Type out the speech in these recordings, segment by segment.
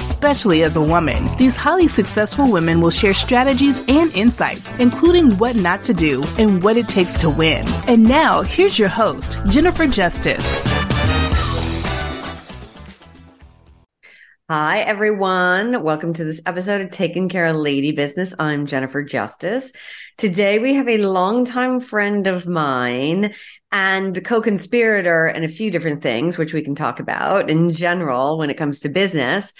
especially as a woman. These highly successful women will share strategies and insights, including what not to do and what it takes to win. And now, here's your host, Jennifer Justice. Hi, everyone. Welcome to this episode of Taking Care of Lady Business. I'm Jennifer Justice. Today we have a longtime friend of mine and co-conspirator and a few different things, which we can talk about in general when it comes to business.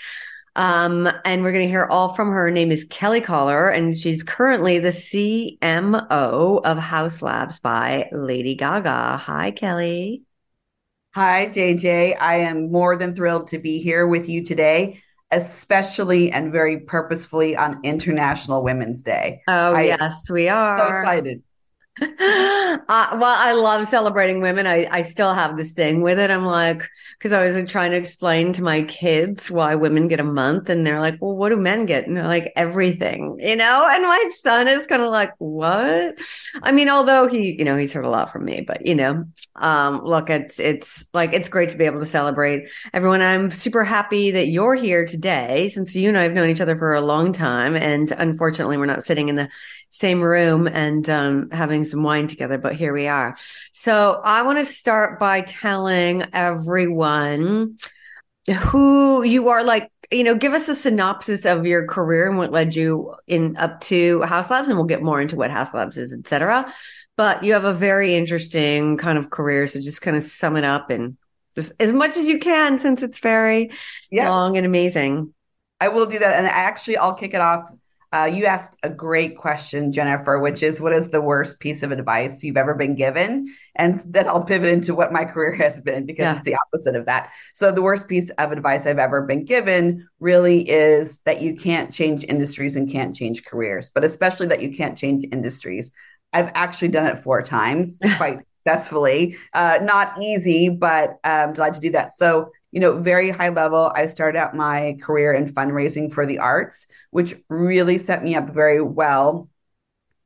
Um, and we're going to hear all from her. her. name is Kelly Coller, and she's currently the CMO of Haus Labs by Lady Gaga. Hi, Kelly. Hi, JJ. I am more than thrilled to be here with you today, especially and very purposefully on International Women's Day. Oh, I yes, we are. So excited. Uh, well, I love celebrating women. I, I still have this thing with it. I'm like, because I was trying to explain to my kids why women get a month, and they're like, "Well, what do men get?" And they're like, "Everything," you know. And my son is kind of like, "What?" I mean, although he, you know, he's heard a lot from me, but you know, um, look, it's it's like it's great to be able to celebrate everyone. I'm super happy that you're here today, since you and I have known each other for a long time, and unfortunately, we're not sitting in the same room and um, having some wine together, but here we are. So I want to start by telling everyone who you are like you know give us a synopsis of your career and what led you in up to Haus Labs and we'll get more into what Haus Labs is etc but you have a very interesting kind of career so just kind of sum it up and just as much as you can since it's very yeah. long and amazing i will do that and actually i'll kick it off uh, you asked a great question, Jennifer, which is what is the worst piece of advice you've ever been given? And then I'll pivot into what my career has been because yeah. it's the opposite of that. So, the worst piece of advice I've ever been given really is that you can't change industries and can't change careers, but especially that you can't change industries. I've actually done it four times quite successfully. Uh, not easy, but I'm um, glad to do that. So, you know, very high level. I started out my career in fundraising for the arts, which really set me up very well,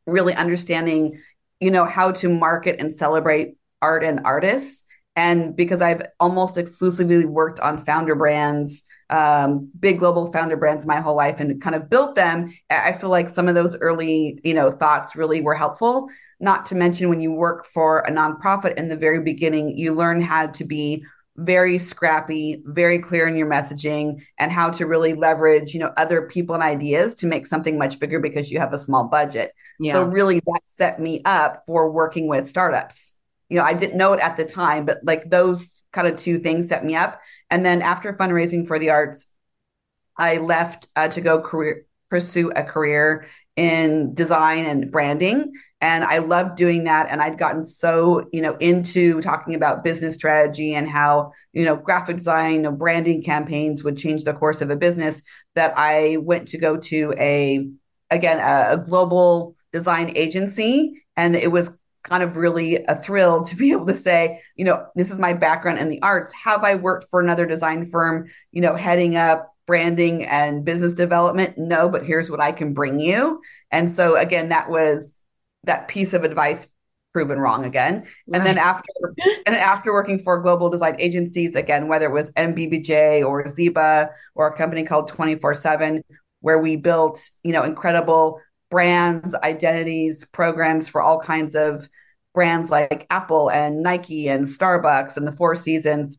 really understanding, you know, how to market and celebrate art and artists. And because I've almost exclusively worked on founder brands, um, big global founder brands my whole life and kind of built them, I feel like some of those early, you know, thoughts really were helpful. Not to mention when you work for a nonprofit in the very beginning, you learn how to be very scrappy, very clear in your messaging and how to really leverage, you know, other people and ideas to make something much bigger because you have a small budget. Yeah. So really that set me up for working with startups. You know, I didn't know it at the time, but like those kind of two things set me up. And then after fundraising for the arts, I left uh, to go career pursue a career in design and branding and i loved doing that and i'd gotten so you know into talking about business strategy and how you know graphic design branding campaigns would change the course of a business that i went to go to a again a, a global design agency and it was kind of really a thrill to be able to say, you know, this is my background in the arts. Have I worked for another design firm, you know, heading up branding and business development? No, but here's what I can bring you. And so again, that was that piece of advice proven wrong again. Right. And then after and after working for global design agencies, again, whether it was MBBJ or Ziba or a company called 24-7, where we built, you know, incredible brands, identities, programs for all kinds of brands like Apple and Nike and Starbucks and the Four Seasons.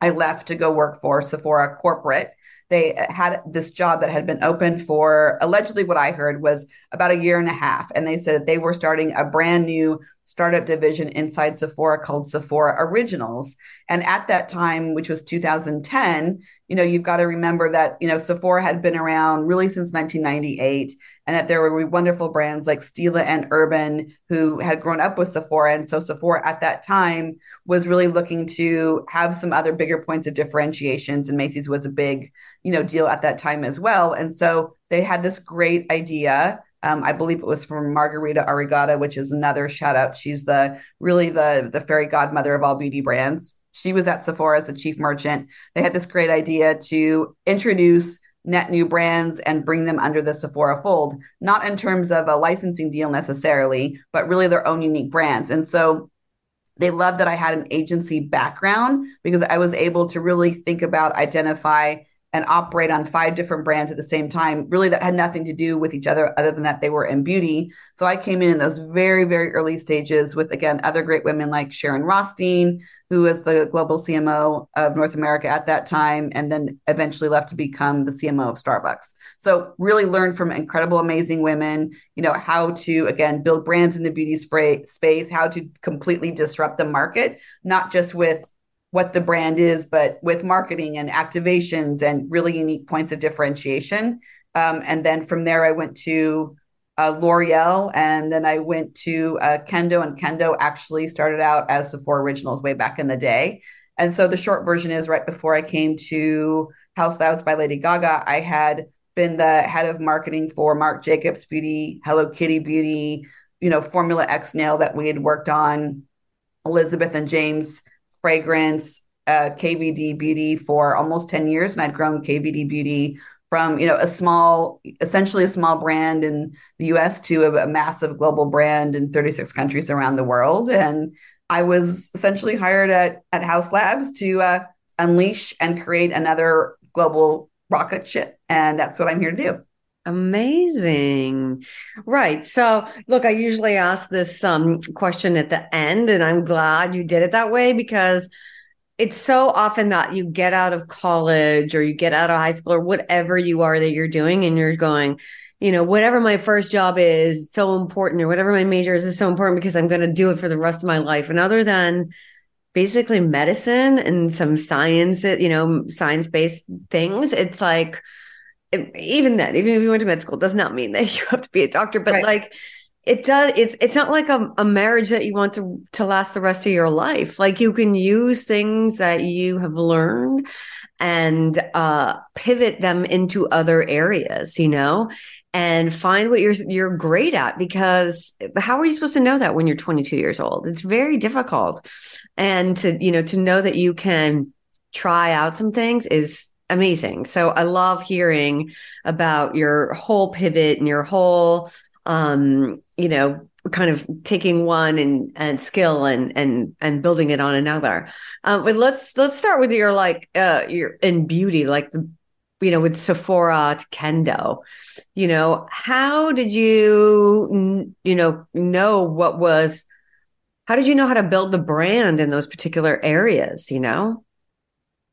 I left to go work for Sephora corporate they had this job that had been open for allegedly what I heard was about a year and a half. And they said they were starting a brand new startup division inside Sephora called Sephora Originals. And at that time, which was 2010, you know, you've got to remember that, you know, Sephora had been around really since 1998 and that there were wonderful brands like Stila and Urban who had grown up with Sephora. And so Sephora at that time was really looking to have some other bigger points of differentiations. And Macy's was a big, you know, deal at that time as well. And so they had this great idea. Um, I believe it was from Margarita Arriagada, which is another shout out. She's the really the the fairy godmother of all beauty brands. She was at Sephora as the chief merchant. They had this great idea to introduce net new brands and bring them under the Sephora fold, not in terms of a licensing deal necessarily, but really their own unique brands. And so they loved that I had an agency background because I was able to really think about, identify, and operate on five different brands at the same time, really that had nothing to do with each other other than that they were in beauty. So I came in in those very, very early stages with, again, other great women like Sharon Rothstein, who was the global CMO of North America at that time, and then eventually left to become the CMO of Starbucks. So really learned from incredible, amazing women, you know, how to, again, build brands in the beauty spray space, how to completely disrupt the market, not just with what the brand is, but with marketing and activations and really unique points of differentiation. Um, and then from there, I went to uh, L'Oreal, and then I went to uh, Kendo, and Kendo actually started out as Sephora Originals way back in the day. And so the short version is right before I came to Haus Labs by Lady Gaga, I had been the head of marketing for Marc Jacobs Beauty, Hello Kitty Beauty, you know, Formula X Nail that we had worked on, Elizabeth and James fragrance, uh, KVD Beauty for almost 10 years. And I'd grown KVD Beauty from, you know, a small, essentially a small brand in the US to a, a massive global brand in 36 countries around the world. And I was essentially hired at, at Haus Labs to uh, unleash and create another global rocket ship. And that's what I'm here to do. Amazing. Right. So, look, I usually ask this um, question at the end, and I'm glad you did it that way because it's so often that you get out of college or you get out of high school or whatever you are that you're doing, and you're going, you know, whatever my first job is so important, or whatever my major is is so important because I'm going to do it for the rest of my life. And other than basically medicine and some science, you know, science based things, it's like, even then, even if you went to med school, does not mean that you have to be a doctor. But right. like it does, it's it's not like a, a marriage that you want to to last the rest of your life. Like you can use things that you have learned and uh, pivot them into other areas, you know, and find what you're you're great at. Because how are you supposed to know that when you're 22 years old? It's very difficult, and to you know to know that you can try out some things is amazing. So I love hearing about your whole pivot and your whole, um, you know, kind of taking one and and skill and and and building it on another. Um, but let's let's start with your like uh your in beauty, like the you know with Sephora to Kendo. You know, how did you you know know what was how did you know how to build the brand in those particular areas? You know.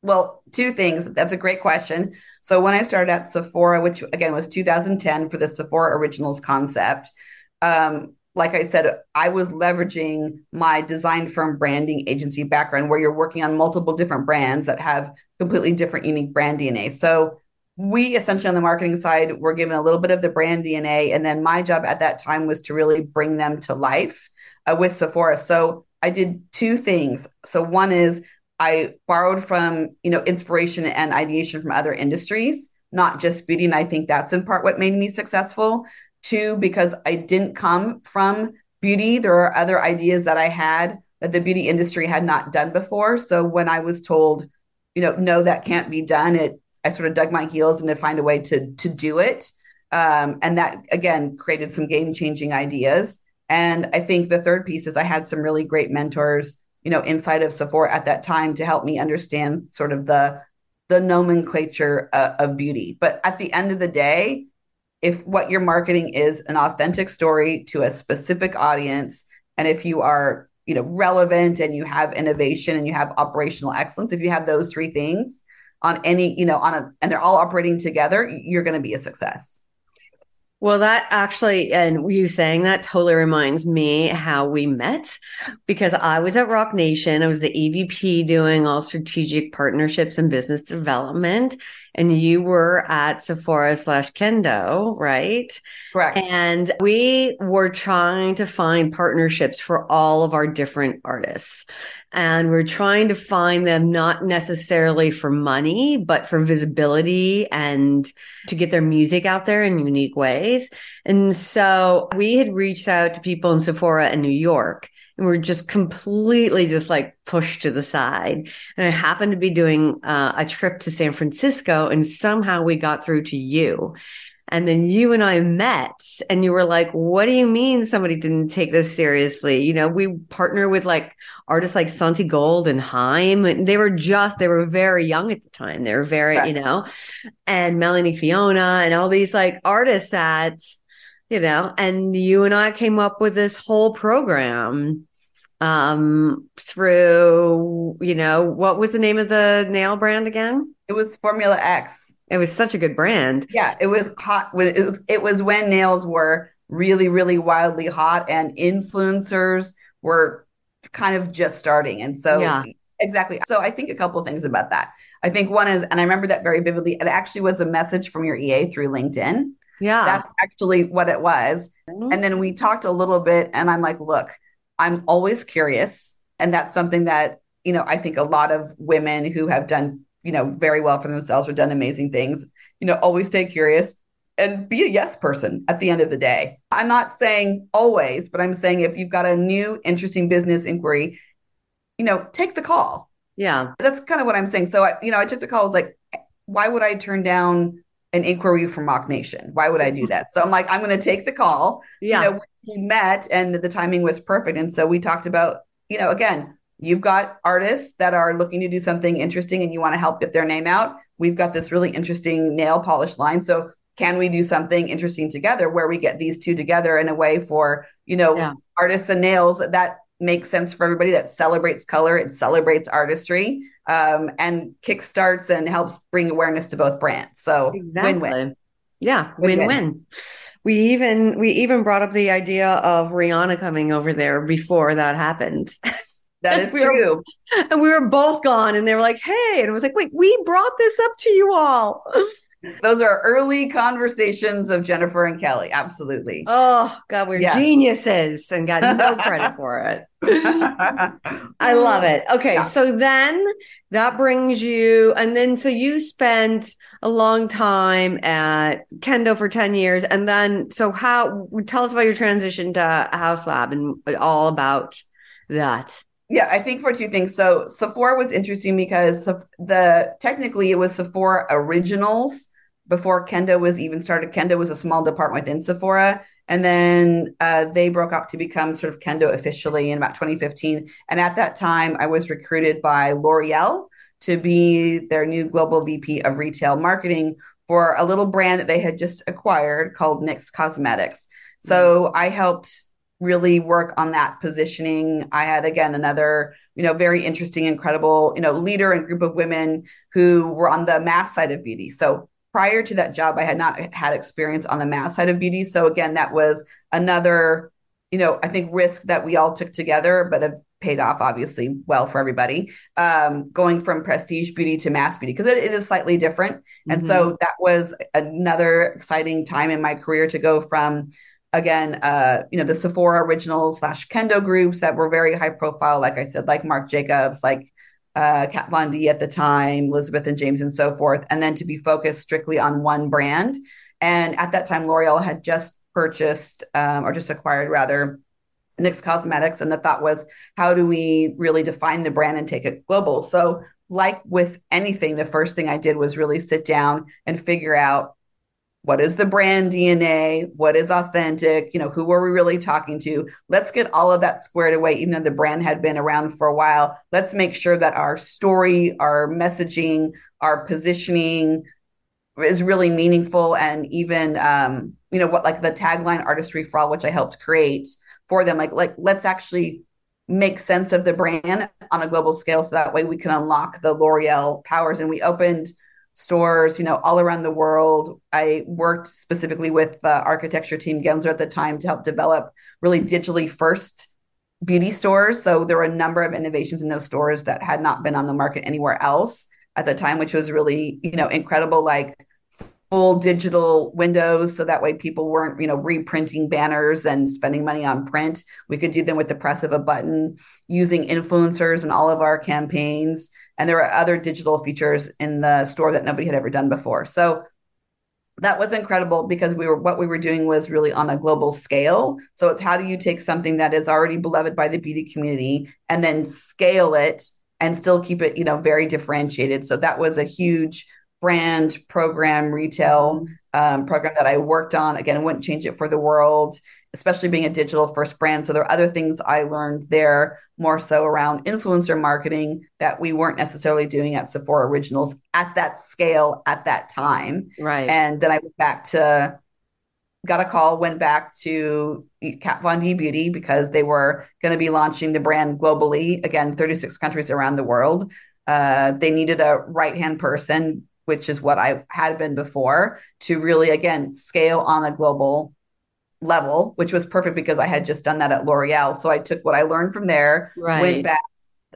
Well, two things. That's a great question. So when I started at Sephora, which again was 2010 for the Sephora Originals concept, um, like I said, I was leveraging my design firm branding agency background where you're working on multiple different brands that have completely different unique brand DNA. So we essentially on the marketing side were given a little bit of the brand DNA. And then my job at that time was to really bring them to life uh, with Sephora. So I did two things. So one is I borrowed from, you know, inspiration and ideation from other industries, not just beauty. And I think that's in part what made me successful. Two, because I didn't come from beauty. There are other ideas that I had that the beauty industry had not done before. So when I was told, you know, no, that can't be done, it I sort of dug my heels and to find a way to to do it. Um, and that again created some game changing ideas. And I think the third piece is I had some really great mentors you know, inside of Sephora at that time to help me understand sort of the the nomenclature uh, of beauty. But at the end of the day, if what you're marketing is an authentic story to a specific audience, and if you are you know relevant and you have innovation and you have operational excellence, if you have those three things on any you know on a and they're all operating together, you're going to be a success. Well, that actually, and you saying that totally reminds me how we met because I was at Roc Nation. I was the EVP doing all strategic partnerships and business development. And you were at Sephora slash Kendo, right? Correct. And we were trying to find partnerships for all of our different artists and we're trying to find them not necessarily for money, but for visibility and to get their music out there in unique ways. And so we had reached out to people in Sephora in New York and we're just completely just like pushed to the side. And I happened to be doing uh, a trip to San Francisco and somehow we got through to you. And then you and I met and you were like, what do you mean somebody didn't take this seriously? You know, we partner with like artists like Santigold and Haim. And they were just, they were very young at the time. They were very, right. you know, and Melanie Fiona and all these like artists that, you know, and you and I came up with this whole program um through you know what was the name of the nail brand again it was formula x it was such a good brand. Yeah, it was hot. When it was, it was when nails were really, really wildly hot, and influencers were kind of just starting. And so, yeah. exactly. So, I think a couple things about that. I think one is, and I remember that very vividly. It actually was a message from your EA through LinkedIn. Yeah, that's actually what it was. Mm-hmm. And then we talked a little bit, and I'm like, look, I'm always curious, and that's something that you know I think a lot of women who have done you know, very well for themselves or done amazing things. You know, always stay curious and be a yes person at the end of the day. I'm not saying always, but I'm saying if you've got a new interesting business inquiry, you know, take the call. Yeah. That's kind of what I'm saying. So, I, you know, I took the call. I was like, why would I turn down an inquiry from Roc Nation? Why would I do that? So I'm like, I'm going to take the call. Yeah. You know, we met and the timing was perfect. And so we talked about, you know, again, You've got artists that are looking to do something interesting and you want to help get their name out. We've got this really interesting nail polish line. So can we do something interesting together where we get these two together in a way for, you know, yeah. artists and nails that makes sense for everybody that celebrates color, it celebrates artistry, um, and kickstarts and helps bring awareness to both brands. So exactly. win-win. Yeah, win-win. win-win. We even we even brought up the idea of Rihanna coming over there before that happened. That is we true. Were, and we were both gone, and they were like, "Hey," and it was like, "Wait, we brought this up to you all." Those are early conversations of Jennifer and Kelly. Absolutely. Oh God, we're yes. geniuses and got no credit for it. I love it. Okay, yeah. so then that brings you, and then so you spent a long time at Kendo for ten years, and then so how? Tell us about your transition to Haus Lab and all about that. Yeah, I think for two things. So Sephora was interesting because the technically it was Sephora Originals before Kendo was even started. Kendo was a small department within Sephora, and then uh, they broke up to become sort of Kendo officially in about 2015. And at that time, I was recruited by L'Oreal to be their new global VP of retail marketing for a little brand that they had just acquired called NYX Cosmetics. So. I helped really work on that positioning. I had again another, you know, very interesting, incredible, you know, leader and group of women who were on the mass side of beauty. So prior to that job, I had not had experience on the mass side of beauty. So again, that was another, you know, I think risk that we all took together, but have paid off obviously well for everybody. Um, going from prestige beauty to mass beauty because it, it is slightly different. And mm-hmm. so that was another exciting time in my career to go from again, uh, you know, the Sephora original slash Kendo groups that were very high profile, like I said, like Marc Jacobs, like uh, Kat Von D at the time, Elizabeth and James, and so forth, and then to be focused strictly on one brand. And at that time, L'Oreal had just purchased um, or just acquired rather NYX Cosmetics, and the thought was, how do we really define the brand and take it global? So, like with anything, the first thing I did was really sit down and figure out what is the brand DNA? What is authentic? You know, who are we really talking to? Let's get all of that squared away, even though the brand had been around for a while. Let's make sure that our story, our messaging, our positioning is really meaningful. And even, um, you know, what like the tagline artistry for all, which I helped create for them, like, like let's actually make sense of the brand on a global scale so that way we can unlock the L'Oreal powers. And we opened stores, you know, all around the world. I worked specifically with the architecture team Gensler at the time to help develop really digitally first beauty stores. So there were a number of innovations in those stores that had not been on the market anywhere else at the time, which was really, you know, incredible. Like full digital windows so that way people weren't you know reprinting banners and spending money on print we could do them with the press of a button using influencers in all of our campaigns and there were other digital features in the store that nobody had ever done before. So that was incredible because we were what we were doing was really on a global scale. So it's how do you take something that is already beloved by the beauty community and then scale it and still keep it you know very differentiated? So that was a huge brand program retail um, program that I worked on. Again, I wouldn't change it for the world, especially being a digital first brand. So there are other things I learned there more so around influencer marketing that we weren't necessarily doing at Sephora Originals at that scale at that time. Right. And then I went back to got a call, went back to Kat Von D Beauty because they were going to be launching the brand globally, again, 36 countries around the world. Uh, they needed a right hand person which is what I had been before, to really, again, scale on a global level, which was perfect because I had just done that at L'Oreal. So I took what I learned from there, right. went back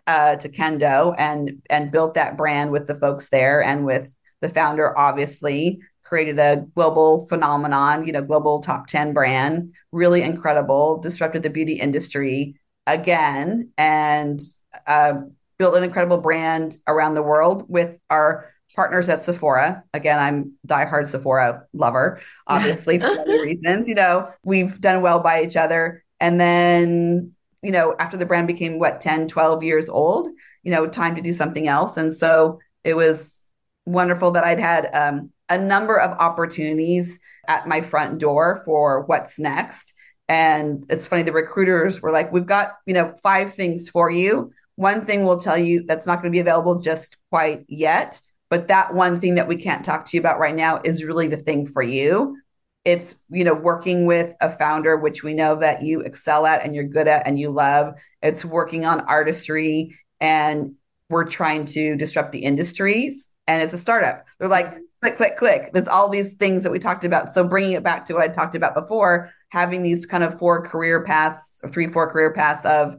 uh, to Kendo and and built that brand with the folks there and with the founder, obviously created a global phenomenon, you know, global top 10 brand, really incredible, disrupted the beauty industry again, and uh, built an incredible brand around the world with our partners at Sephora. Again, I'm diehard Sephora lover, obviously for many reasons. You know, we've done well by each other. And then, you know, after the brand became what 10, 12 years old, you know, time to do something else. And so it was wonderful that I'd had um, a number of opportunities at my front door for what's next. And it's funny, the recruiters were like, we've got, you know, five things for you. One thing we'll tell you that's not going to be available just quite yet but that one thing that we can't talk to you about right now is really the thing for you. It's you know working with a founder which we know that you excel at and you're good at and you love. It's working on artistry and we're trying to disrupt the industries. And it's a startup. They're like click click click. There's all these things that we talked about. So bringing it back to what i talked about before having these kind of four career paths or three four career paths of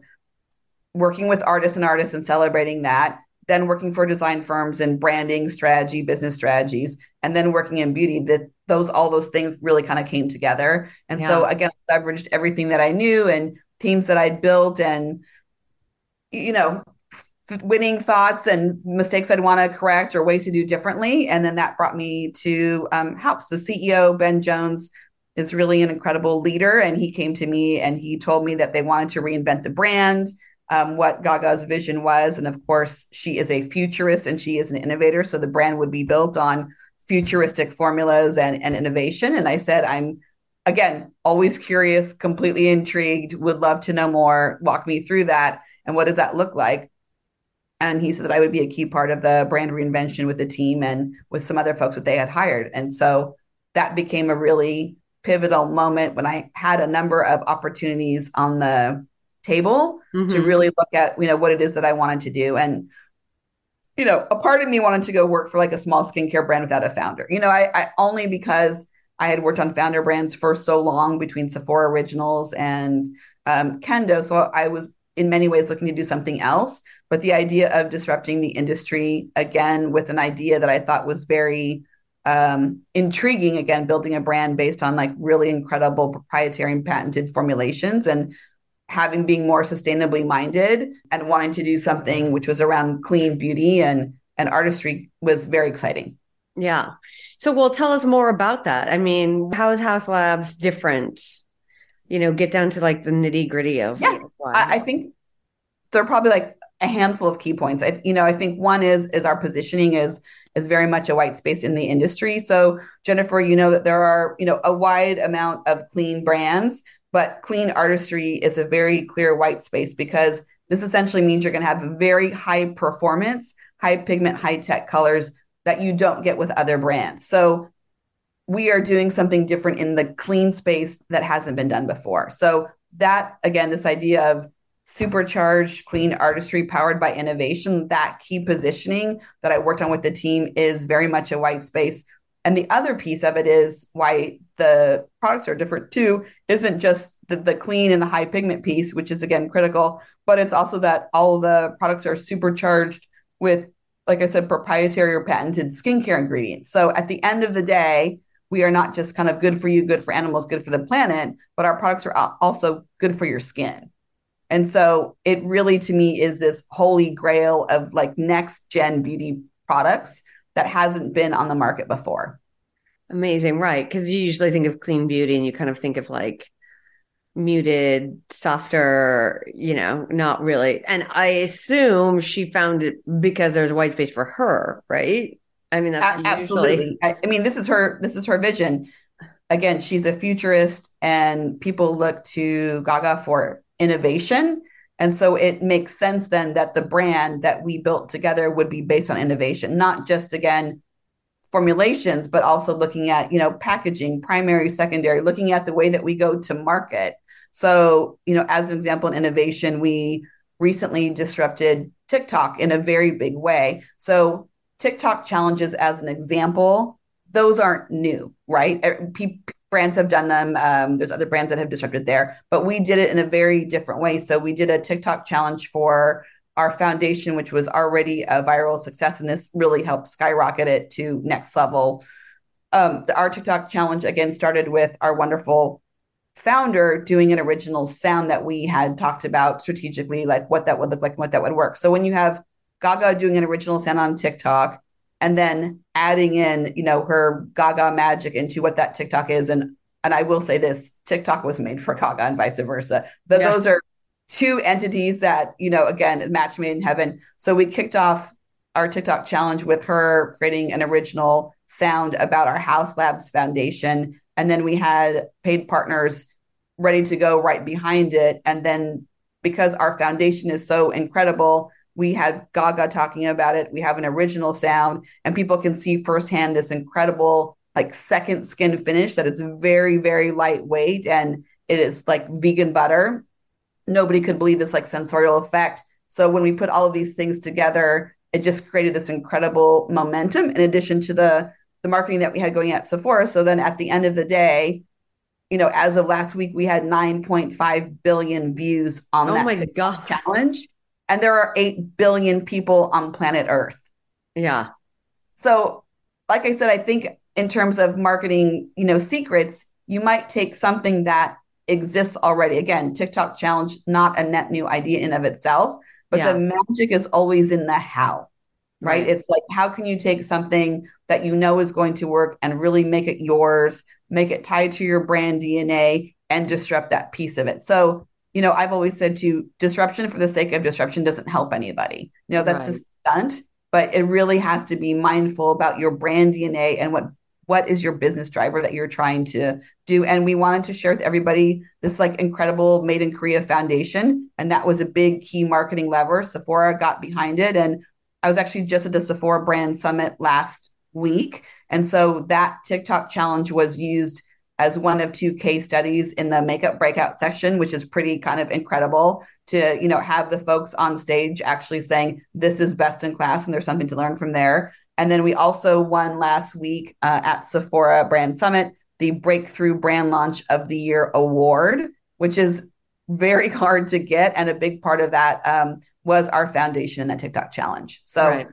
working with artists and artists and celebrating that then working for design firms and branding strategy, business strategies, and then working in beauty, that those all those things really kind of came together. And yeah. so again, I leveraged everything that I knew and teams that I'd built and you know, winning thoughts and mistakes I'd want to correct or ways to do differently. And then that brought me to um, Haus. The CEO, Ben Jones, is really an incredible leader. And he came to me and he told me that they wanted to reinvent the brand um, what Gaga's vision was. And of course, she is a futurist and she is an innovator. So the brand would be built on futuristic formulas and, and innovation. And I said, I'm again always curious, completely intrigued, would love to know more. Walk me through that. And what does that look like? And he said that I would be a key part of the brand reinvention with the team and with some other folks that they had hired. And so that became a really pivotal moment when I had a number of opportunities on the table mm-hmm. to really look at you know what it is that I wanted to do. And you know a part of me wanted to go work for like a small skincare brand without a founder. You know I, I only because I had worked on founder brands for so long between Sephora Originals and um, Kendo. So I was in many ways looking to do something else. But the idea of disrupting the industry again with an idea that I thought was very um, intriguing again building a brand based on like really incredible proprietary and patented formulations. And having being more sustainably minded and wanting to do something which was around clean beauty and and artistry was very exciting. Yeah. So well tell us more about that. I mean, how is Haus Labs different? You know, get down to like the nitty gritty of yeah. I, I think there are probably like a handful of key points. I, you know, I think one is is our positioning is is very much a white space in the industry. So Jennifer, you know that there are you know a wide amount of clean brands but clean artistry is a very clear white space because this essentially means you're going to have very high performance, high pigment, high tech colors that you don't get with other brands. So we are doing something different in the clean space that hasn't been done before. So that again, this idea of supercharged clean artistry powered by innovation that key positioning that i worked on with the team is very much a white space and the other piece of it is why the products are different too. Isn't just the, the clean and the high pigment piece which is again critical but it's also that all the products are supercharged with like i said proprietary or patented skincare ingredients. So at the end of the day we are not just kind of good for you good for animals good for the planet but our products are also good for your skin. And so it really to me is this holy grail of like next gen beauty products that hasn't been on the market before. Amazing, right? Because you usually think of clean beauty and you kind of think of like muted, softer, you know, not really. And I assume she found it because there's white space for her, right? I mean, that's a- absolutely. I, I mean, this is her. This is her vision. Again, she's a futurist, and people look to Gaga for innovation. And so it makes sense then that the brand that we built together would be based on innovation, not just again formulations, but also looking at, you know, packaging, primary, secondary, looking at the way that we go to market. So, you know, as an example in innovation, we recently disrupted TikTok in a very big way. So, TikTok challenges as an example, those aren't new, right? brands have done them. Um, there's other brands that have disrupted there, but we did it in a very different way. So we did a TikTok challenge for our foundation, which was already a viral success, and this really helped skyrocket it to next level. Um, the our TikTok challenge again started with our wonderful founder doing an original sound that we had talked about strategically, like what that would look like and what that would work. So when you have Gaga doing an original sound on TikTok, and then adding in, you know, her Gaga magic into what that TikTok is. And and I will say this, TikTok was made for Gaga and vice versa. But yeah. those are two entities that, you know, again, match made in heaven. So we kicked off our TikTok challenge with her creating an original sound about our Haus Labs Foundation. And then we had paid partners ready to go right behind it. And then because our foundation is so incredible, we had Gaga talking about it. We have an original sound, and people can see firsthand this incredible, like second skin finish that it's very, very lightweight and it is like vegan butter. Nobody could believe this like sensorial effect. So when we put all of these things together, it just created this incredible momentum in addition to the the marketing that we had going at Sephora. So then at the end of the day, you know, as of last week, we had 9.5 billion views on oh that my God. challenge and there are 8 billion people on planet Earth. Yeah. So, like I said, I think in terms of marketing, you know, secrets, you might take something that exists already. Again, TikTok challenge, not a net new idea in of itself, but yeah. the magic is always in the how. Right? right? It's like how can you take something that you know is going to work and really make it yours, make it tied to your brand DNA and disrupt that piece of it. So you know, I've always said to disruption for the sake of disruption doesn't help anybody. You know, that's right. a stunt, but it really has to be mindful about your brand DNA and what what is your business driver that you're trying to do. And we wanted to share with everybody this like incredible Made in Korea foundation. And that was a big key marketing lever. Sephora got behind it. And I was actually just at the Sephora brand summit last week. And so that TikTok challenge was used as one of two case studies in the makeup breakout section, which is pretty kind of incredible to, you know, have the folks on stage actually saying this is best in class and there's something to learn from there. And then we also won last week uh, at Sephora Brand Summit the Breakthrough Brand Launch of the Year award, which is very hard to get. And a big part of that um, was our foundation in that TikTok challenge. So, right.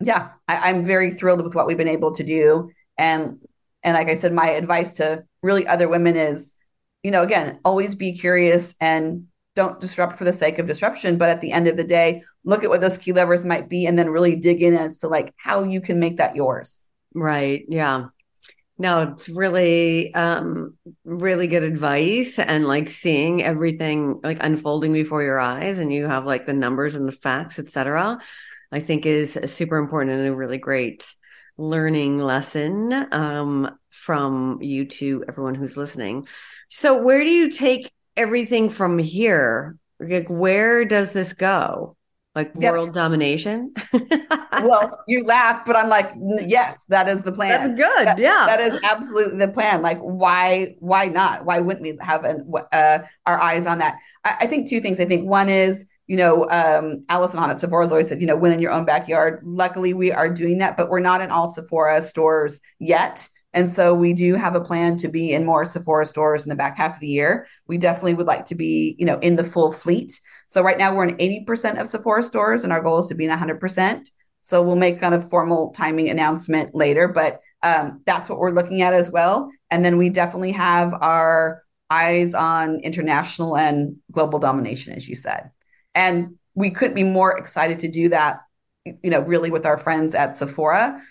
yeah, I, I'm very thrilled with what we've been able to do. And and like I said, my advice to really other women is, you know, again, always be curious and don't disrupt for the sake of disruption. But at the end of the day, look at what those key levers might be and then really dig in as to like how you can make that yours. Right. Yeah. No, it's really, um, really good advice and like seeing everything like unfolding before your eyes and you have like the numbers and the facts, etc. I think is super important and a really great learning lesson um, from you to everyone who's listening. So, where do you take everything from here? Like, where does this go? Like yep. world domination? well, you laugh, but I'm like, yes, that is the plan. That's good. That, yeah. That is absolutely the plan. Like, why, why not? Why wouldn't we have an, uh, our eyes on that? I, I think two things. I think one is, you know, um, Allison on at Sephora's always said, you know, win in your own backyard. Luckily, we are doing that, but we're not in all Sephora stores yet. And so we do have a plan to be in more Sephora stores in the back half of the year. We definitely would like to be, you know, in the full fleet. So right now we're in 80% of Sephora stores and our goal is to be in 100%. So we'll make kind of formal timing announcement later, but um, that's what we're looking at as well. And then we definitely have our eyes on international and global domination, as you said. And we couldn't be more excited to do that, you know, really with our friends at Sephora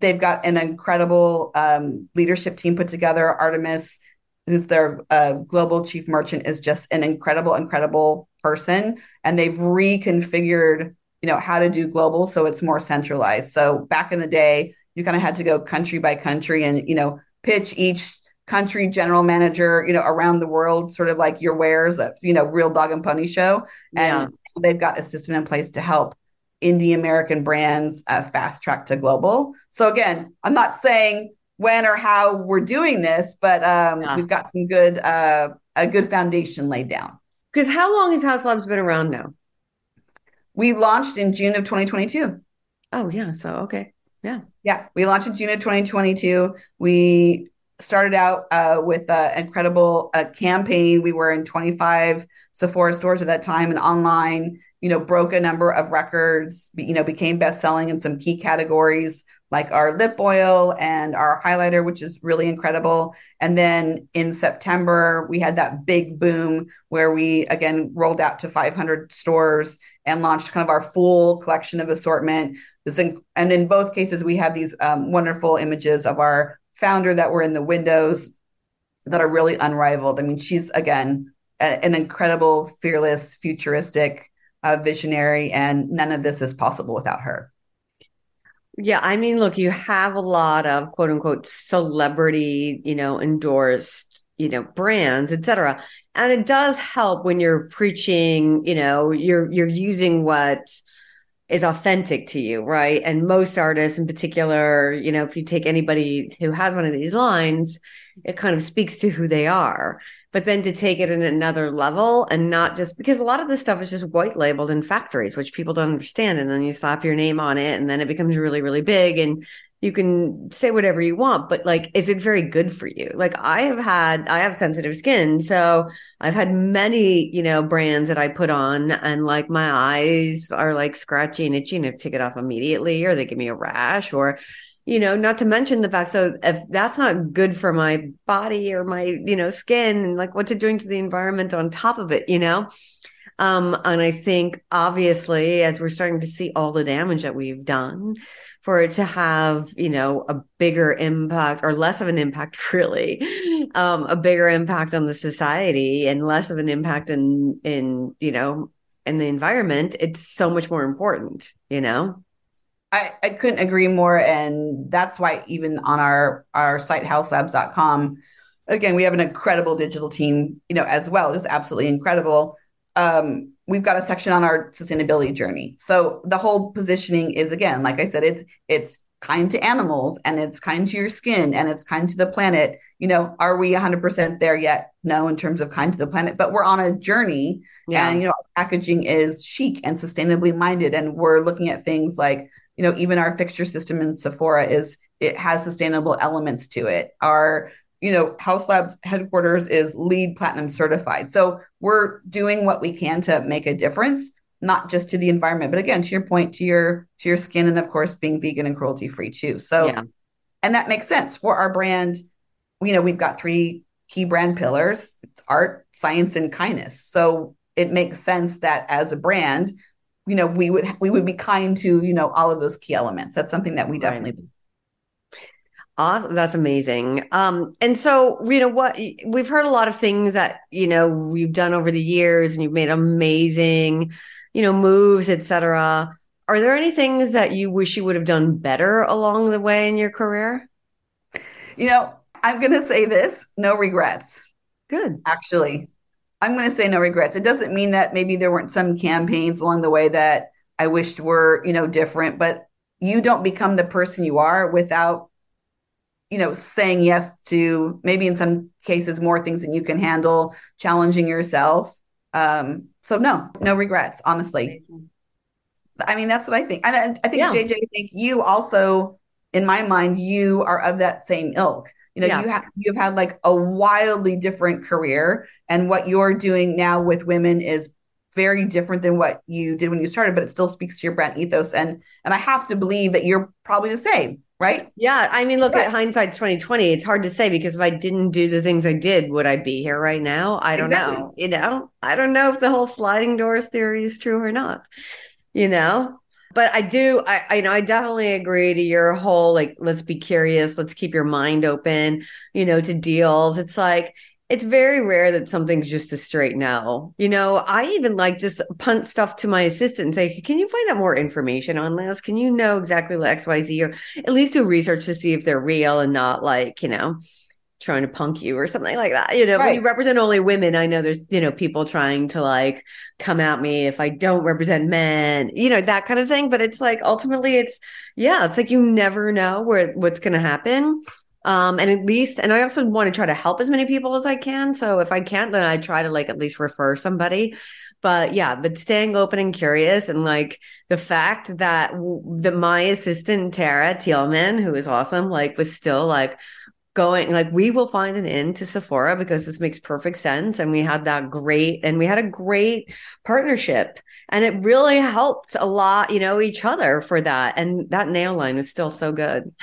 they've got an incredible um, leadership team put together. Artemis, who's their uh, global chief merchant, is just an incredible, incredible person, and they've reconfigured, you know, how to do global so it's more centralized. So back in the day, you kind of had to go country by country and you know pitch each country general manager, you know, around the world, sort of like your wares, a you know, real dog and pony show, and yeah. they've got a system in place to help indie American brands uh, fast track to global. So again, I'm not saying when or how we're doing this, but um, yeah. we've got some good uh, a good foundation laid down. Because how long has Haus Labs been around now? We launched in June of 2022. Oh yeah, so okay, yeah, yeah. We launched in June of 2022. We started out uh, with an incredible uh, campaign. We were in 25 Sephora stores at that time and online you know, broke a number of records, you know, became best selling in some key categories like our lip oil and our highlighter, which is really incredible. And then in September, we had that big boom where we again rolled out to 500 stores and launched kind of our full collection of assortment. And in both cases, we have these um, wonderful images of our founder that were in the windows that are really unrivaled. I mean, she's again an incredible, fearless, futuristic a visionary, and none of this is possible without her. Yeah, I mean, look, you have a lot of quote unquote celebrity, you know, endorsed, you know, brands, etc. And it does help when you're preaching, you know, you're you're using what is authentic to you, right? And most artists in particular, you know, if you take anybody who has one of these lines, it kind of speaks to who they are but then to take it in another level and not just because a lot of this stuff is just white labeled in factories, which people don't understand. And then you slap your name on it and then it becomes really, really big and you can say whatever you want, but like, is it very good for you? Like I have had, I have sensitive skin. So I've had many, you know, brands that I put on and like my eyes are like scratchy and itchy and I take it off immediately or they give me a rash or, you know not to mention the fact so if that's not good for my body or my you know skin and like what's it doing to the environment on top of it you know? Um and i think obviously as we're starting to see all the damage that we've done for it to have you know a bigger impact or less of an impact really um a bigger impact on the society and less of an impact in in you know in the environment it's so much more important you know I, I couldn't agree more. And that's why even on our, our site, hauslabs.com, again, we have an incredible digital team, you know, as well, just absolutely incredible. Um, we've got a section on our sustainability journey. So the whole positioning is again, like I said, it's it's kind to animals and it's kind to your skin and it's kind to the planet. You know, are we 100% there yet? No, in terms of kind to the planet, but we're on a journey. Yeah. And you know, packaging is chic and sustainably minded, and we're looking at things like you know, even our fixture system in Sephora is it has sustainable elements to it. Our you know, Haus Labs headquarters is LEED Platinum certified. So we're doing what we can to make a difference, not just to the environment, but again, to your point, to your to your skin, and of course, being vegan and cruelty free too. So, yeah. and that makes sense for our brand. You know, we've got three key brand pillars: art, science, and kindness. So it makes sense that as a brand, you know we would we would be kind to you know all of those key elements that's something that we definitely right. Awesome. That's amazing. Um, and so, you know, what we've heard a lot of things that, you know, we've done over the years and you've made amazing, you know, moves, etc. Are there any things that you wish you would have done better along the way in your career? You know, I'm going to say this no regrets. Good. Actually, I'm going to say no regrets. It doesn't mean that maybe there weren't some campaigns along the way that I wished were, you know, different, but you don't become the person you are without you know saying yes to maybe in some cases more things than you can handle challenging yourself. Um so no no regrets honestly. I mean that's what i think. And i, I think yeah. jj i think you also in my mind you are of that same ilk you know yeah. you have you've had like a wildly different career and what you're doing now with women is very different than what you did when you started, but it still speaks to your brand ethos. And and I have to believe that you're probably the same, right? Yeah. I mean, look at hindsight's 2020. It's hard to say because if I didn't do the things I did, would I be here right now? I don't exactly. know. You know, I don't know if the whole sliding doors theory is true or not. You know? But I do, I, I you know I definitely agree to your whole like, let's be curious, let's keep your mind open, you know, to deals. It's like it's very rare that something's just a straight no. You know, I even like just punt stuff to my assistant and say, can you find out more information on this? Can you know exactly what X, Y, Z, or at least do research to see if they're real and not like, you know, trying to punk you or something like that. You know, right. when you represent only women, I know there's, you know, people trying to like come at me if I don't represent men, you know, that kind of thing. But it's like ultimately it's, yeah, it's like you never know where what's going to happen. Um, and at least, and I also want to try to help as many people as I can. So if I can't, then I try to like at least refer somebody. But yeah, but staying open and curious, and like the fact that that my assistant Tara Thielman, who is awesome, like was still like going like we will find an end to Sephora because this makes perfect sense and we had that great and we had a great partnership and it really helped a lot you know each other for that and that nail line was still so good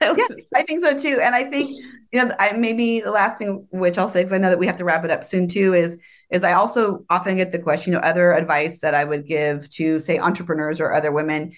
yes, I think so too. And I think, you know, I maybe the last thing which I'll say, because I know that we have to wrap it up soon too, is is I also often get the question, you know, other advice that I would give to say entrepreneurs or other women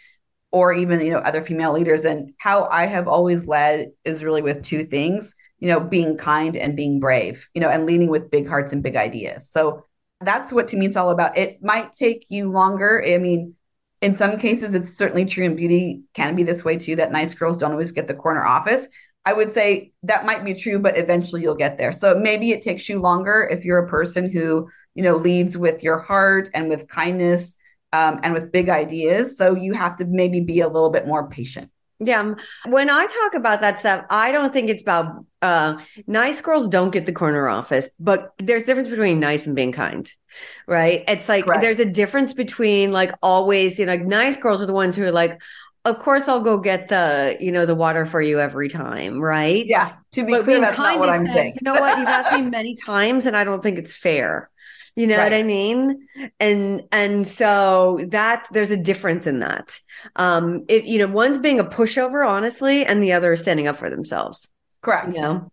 or even, you know, other female leaders. And how I have always led is really with two things, you know, being kind and being brave, you know, and leading with big hearts and big ideas. So that's what to me it's all about. It might take you longer. I mean, in some cases, it's certainly true, and beauty can be this way too. That nice girls don't always get the corner office. I would say that might be true, but eventually you'll get there. So maybe it takes you longer if you're a person who you know leads with your heart and with kindness um, and with big ideas. So you have to maybe be a little bit more patient. Yeah. When I talk about that stuff, I don't think it's about uh, nice girls don't get the corner office, but there's difference between nice and being kind, right? It's like Correct. there's a difference between like always, you know, like nice girls are the ones who are like, of course I'll go get the, you know, the water for you every time, right? Yeah. To be but clear, that's not what I'm saying. You know what? You've asked me many times and I don't think it's fair. You know right. what I mean? And and so that there's a difference in that. Um it you know, one's being a pushover, honestly, and the other is standing up for themselves. Correct. You know?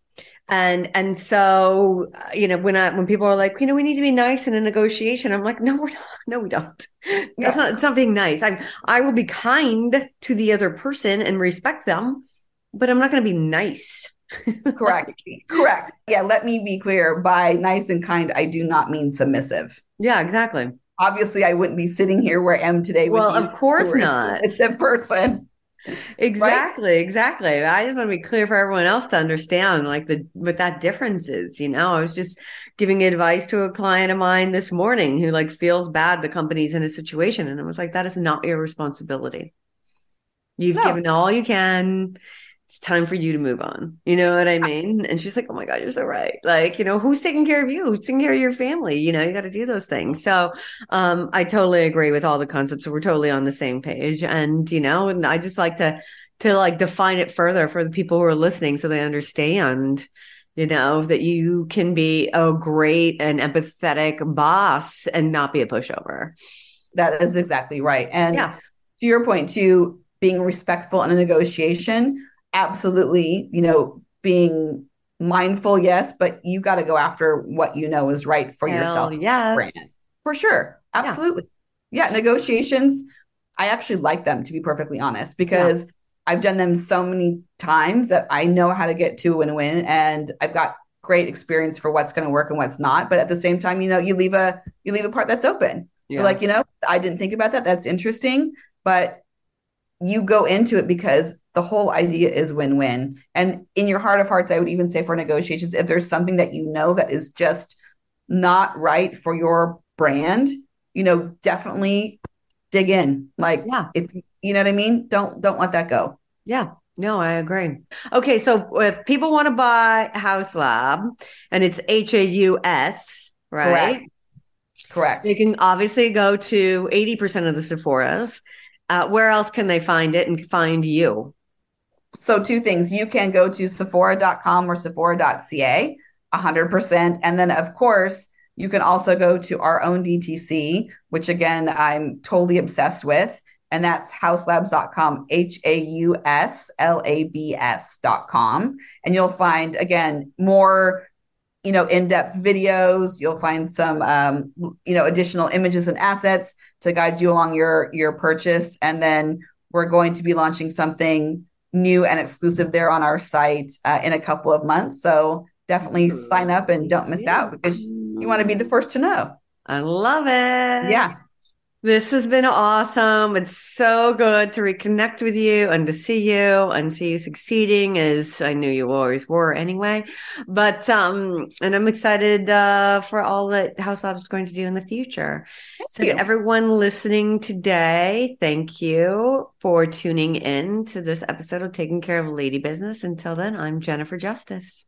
And and so uh, you know when I when people are like you know we need to be nice in a negotiation I'm like no we're not no we don't that's not it's not being nice I I will be kind to the other person and respect them but I'm not going to be nice Correct. Correct. Yeah, let me be clear. By nice and kind, I do not mean submissive. Yeah, exactly. Obviously, I wouldn't be sitting here where I am today. Well, of course not. It's a person. Exactly, right? exactly. I just want to be clear for everyone else to understand like the what that difference is. You know, I was just giving advice to a client of mine this morning who like feels bad the company's in a situation. And I was like, that is not your responsibility. You've no. given all you can it's time for you to move on. You know what I mean? And she's like, Oh my God, you're so right. Like, you know, who's taking care of you? Who's taking care of your family? You know, you got to do those things. So um, I totally agree with all the concepts. We're totally on the same page. And, you know, and I just like to to like define it further for the people who are listening so they understand you know that you can be a great and empathetic boss and not be a pushover that is exactly right and yeah. to your point too being respectful in a negotiation absolutely, you know, being mindful, yes, but you got to go after what you know is right for Hell yourself. Yes. Brand. For sure. Absolutely. Yeah. yeah. Negotiations, I actually like them to be perfectly honest, because yeah. I've done them so many times that I know how to get to win win and I've got great experience for what's going to work and what's not. But at the same time, you know, you leave a you leave a part that's open. Yeah. You're like, you know, I didn't think about that. That's interesting. But you go into it because the whole idea is win-win. And in your heart of hearts, I would even say for negotiations, if there's something that you know that is just not right for your brand, you know, definitely dig in. Like, Yeah. if you know what I mean, don't don't let that go. Yeah. No, I agree. Okay, so if people want to buy Haus Lab and it's H A U S, right? Correct. Correct. They can obviously go to 80% of the Sephora's. Uh, where else can they find it and find you? So two things. You can go to Sephora.com or Sephora.ca, 100%. And then, of course, you can also go to our own DTC, which again, I'm totally obsessed with. And that's hauslabs.com, H A U S L A B S.com. And you'll find, again, more you know in-depth videos you'll find some um, you know additional images and assets to guide you along your your purchase and then we're going to be launching something new and exclusive there on our site uh, in a couple of months. So definitely sign up and don't miss out because you want to be the first to know. I love it. yeah This has been awesome. It's so good to reconnect with you and to see you and see you succeeding as I knew you always were anyway. But um and I'm excited uh for all that Haus Lab is going to do in the future. so you. to everyone listening today, thank you for tuning in to this episode of Taking Care of Lady Business. Until then, I'm Jennifer Justice.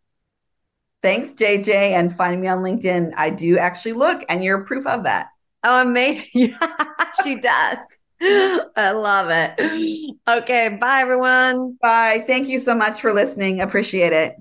thanks jj and find me on linkedin i do actually look and you're proof of that Oh, amazing. she does. I love it. Okay. Bye, everyone. bye thank you so much for listening appreciate it